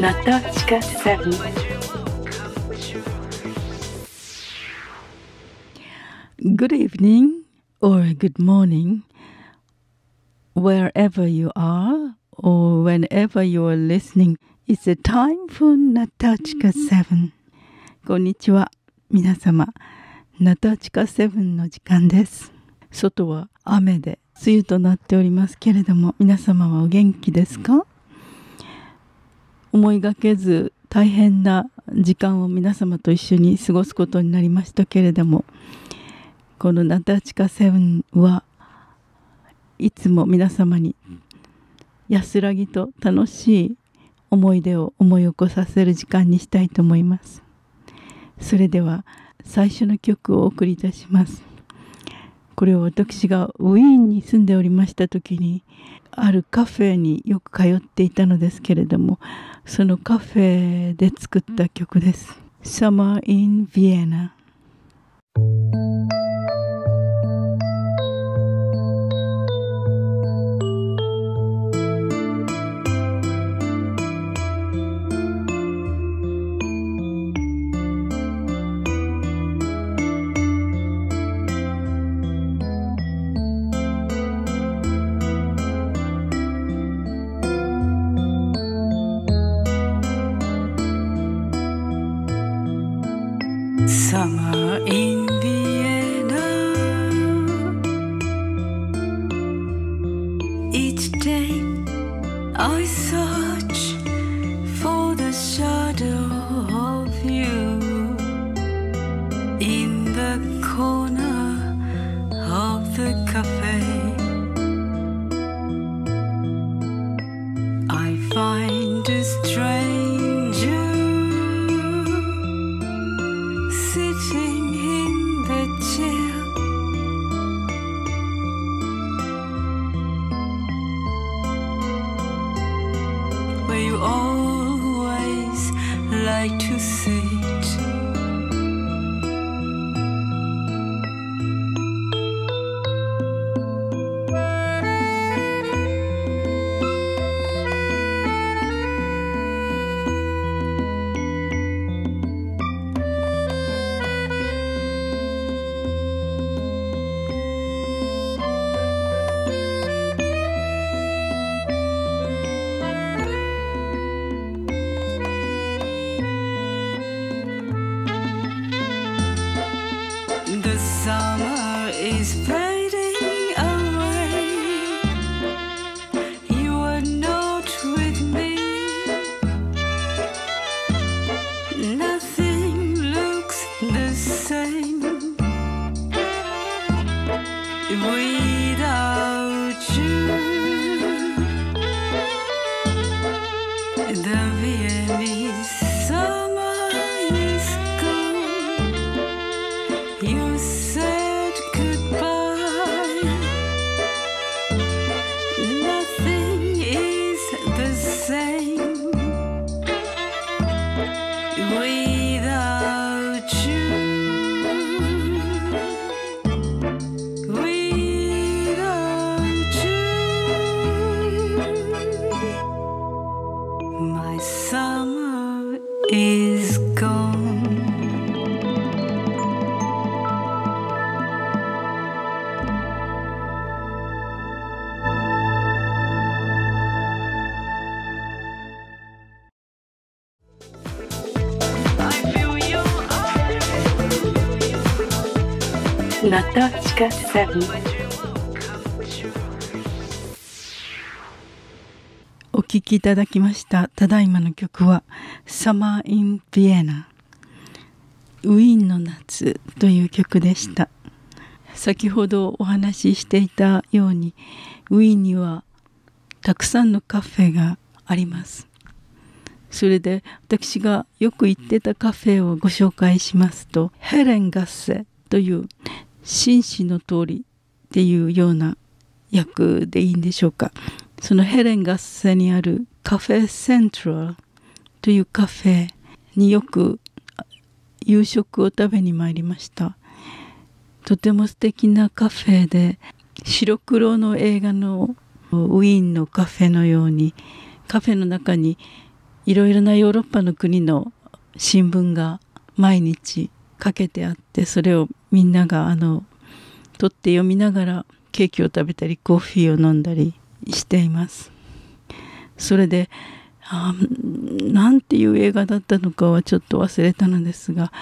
Natasha 7 Good evening or good morning wherever you are or whenever you are listening It's a time for Natachka 7こんにちは皆様ナタチカ7の時間です外は雨で梅雨となっておりますけれども皆様はお元気ですか思いがけず大変な時間を皆様と一緒に過ごすことになりましたけれどもこのナタチカセブンはいつも皆様に安らぎと楽しい思い出を思い起こさせる時間にしたいと思います。それでは最初の曲をお送りいたします。これを私がウィーンに住んでおりました時にあるカフェによく通っていたのですけれどもそのカフェで作った曲です。Summer in Vienna so You always like to sit. ナタチカ7お聴きいただきましたただいまの曲は「Summer in Vienna」ウィーンの夏という曲でした。先ほどお話ししていたようにウィーンにはたくさんのカフェがあります。それで私がよく行ってたカフェをご紹介しますとヘレンガッセという紳士の通りっていうような訳でいいんでしょうか。そのヘレンガッセにあるカフェセントラルというカフェによく夕食を食べに参りました。とても素敵なカフェで白黒の映画のウィーンのカフェのようにカフェの中にいろいろなヨーロッパの国の新聞が毎日かけてあってそれをみんながあの取って読みながらケーキを食べたりコーヒーを飲んだりしています。それであなんていう映画だったのかはちょっと忘れたのですが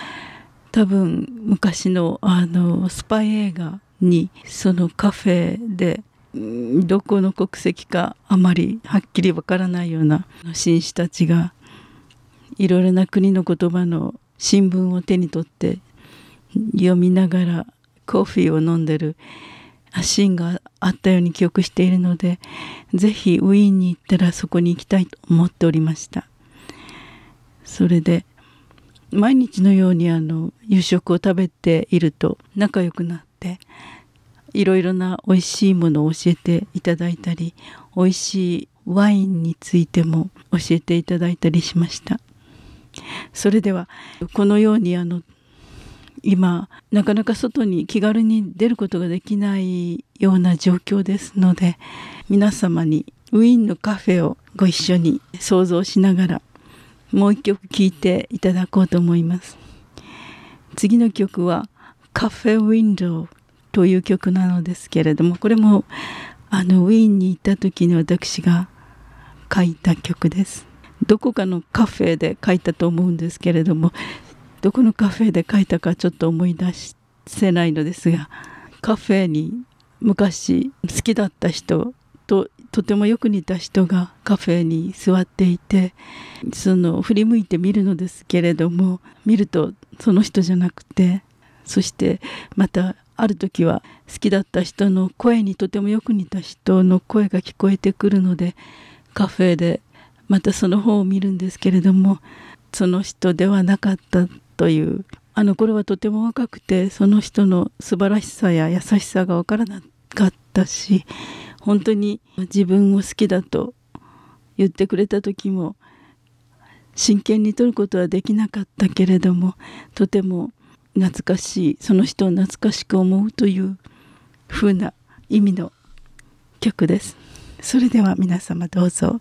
多分昔のあのスパイ映画にそのカフェでどこの国籍かあまりはっきりわからないような紳士たちがいろいろな国の言葉の新聞を手に取って読みながらコーヒーを飲んでるシーンがあったように記憶しているのでぜひウィーンに行ったらそこに行きたいと思っておりました。それで毎日のようにあの夕食を食べていると仲良くなっていろいろな美味しいものを教えていただいたり美味しいワインについても教えていただいたりしました。それではこのようにあの今なかなか外に気軽に出ることができないような状況ですので皆様にウィーンのカフェをご一緒に想像しながらもう一曲聴いていただこうと思います。次の曲は「カフェウィンドウ」という曲なのですけれどもこれもあのウィーンに行った時に私が書いた曲です。どこかのカフェで書いたと思うんですけれどもどこのカフェで書いたかちょっと思い出せないのですがカフェに昔好きだった人ととてもよく似た人がカフェに座っていてその振り向いて見るのですけれども見るとその人じゃなくてそしてまたある時は好きだった人の声にとてもよく似た人の声が聞こえてくるのでカフェでまたその方を見るんですけれどもその人ではなかったというあの頃はとても若くてその人の素晴らしさや優しさが分からなかったし本当に自分を好きだと言ってくれた時も真剣に取ることはできなかったけれどもとても懐かしいその人を懐かしく思うという風な意味の曲です。それでは皆様どうぞ。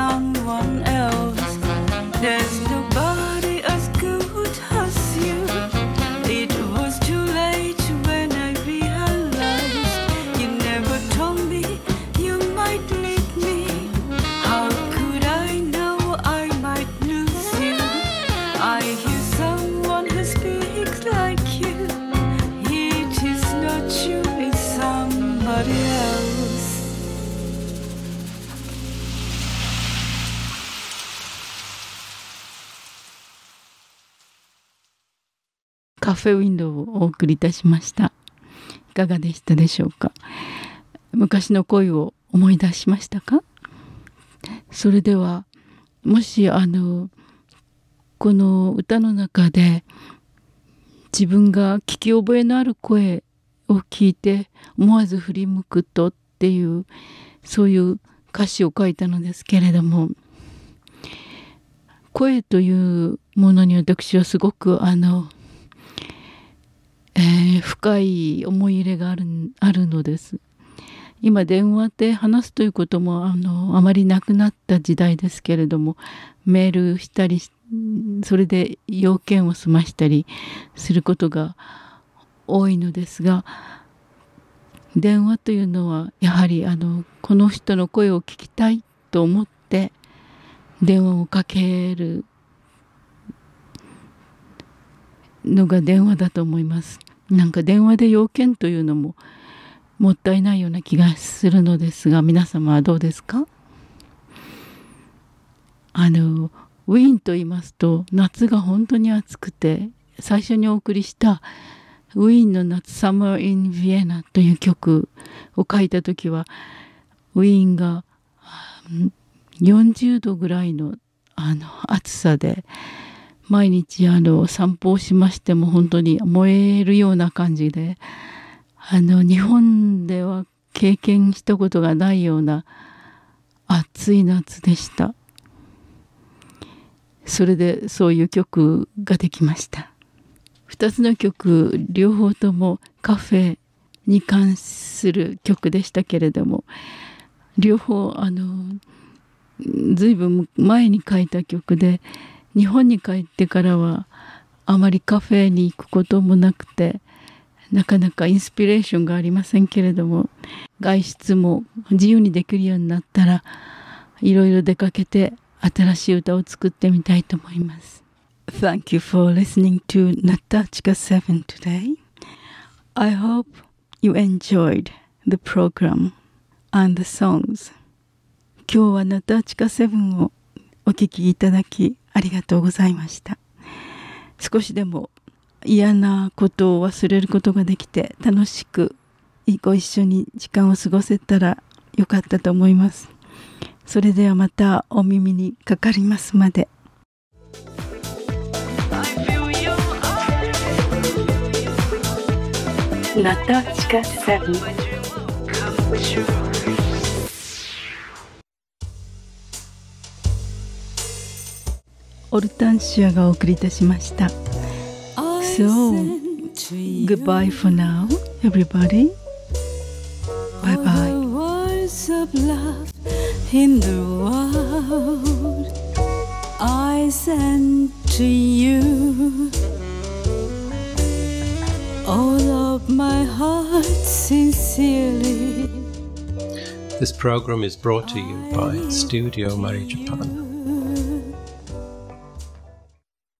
someone else. There's nobody as good as you. It was too late when I realized you never told me you might need me. How could I know I might lose you? I hear someone who speaks like you. It is not you, it's somebody else. カフェウィンドウをお送りいたしました。いかがでしたでしょうか？昔の恋を思い出しましたか？それではもしあのこの歌の中で自分が聞き覚えのある声を聞いて思わず振り向くとっていうそういう歌詞を書いたのですけれども声というものに私はすごくあの、えー深い思い入れがあるあるのです。今電話で話すということもあのあまりなくなった時代ですけれどもメールしたりそれで要件を済ましたりすることが多いのですが電話というのはやはりあのこの人の声を聞きたいと思って電話をかけるのが電話だと思います。なんか電話で要件というのももったいないような気がするのですが皆様はどうですか？あのウィーンと言いますと夏が本当に暑くて最初にお送りした「ウィーンの夏 Summer in Vienna」という曲を書いた時はウィーンが40度ぐらいのあの暑さで毎日あの散歩をしましても本当に燃えるような感じであの日本では経験したことがないような暑い夏でした。それでそういう曲ができました。2つの曲両方ともカフェに関する曲でしたけれども両方あのずいぶん前に書いた曲で日本に帰ってからはあまりカフェに行くこともなくてなかなかインスピレーションがありませんけれども外出も自由にできるようになったらいろいろ出かけて新しい歌を作ってみたいと思います。Thank you for listening to Natachka 7 today. I hope you enjoyed the program and the songs. 今日はナタチカ7をお聴きいただきありがとうございました。少しでも嫌なことを忘れることができて楽しくご一緒に時間を過ごせたらよかったと思います。それではまたお耳にかかりますまで。ナタチカ7オルタンシアがお送りいたしました。So, goodbye for now, everybody. Bye bye. words of love in the world I send to you. All of my heart sincerely. This program is brought to you by Studio Mari Japan.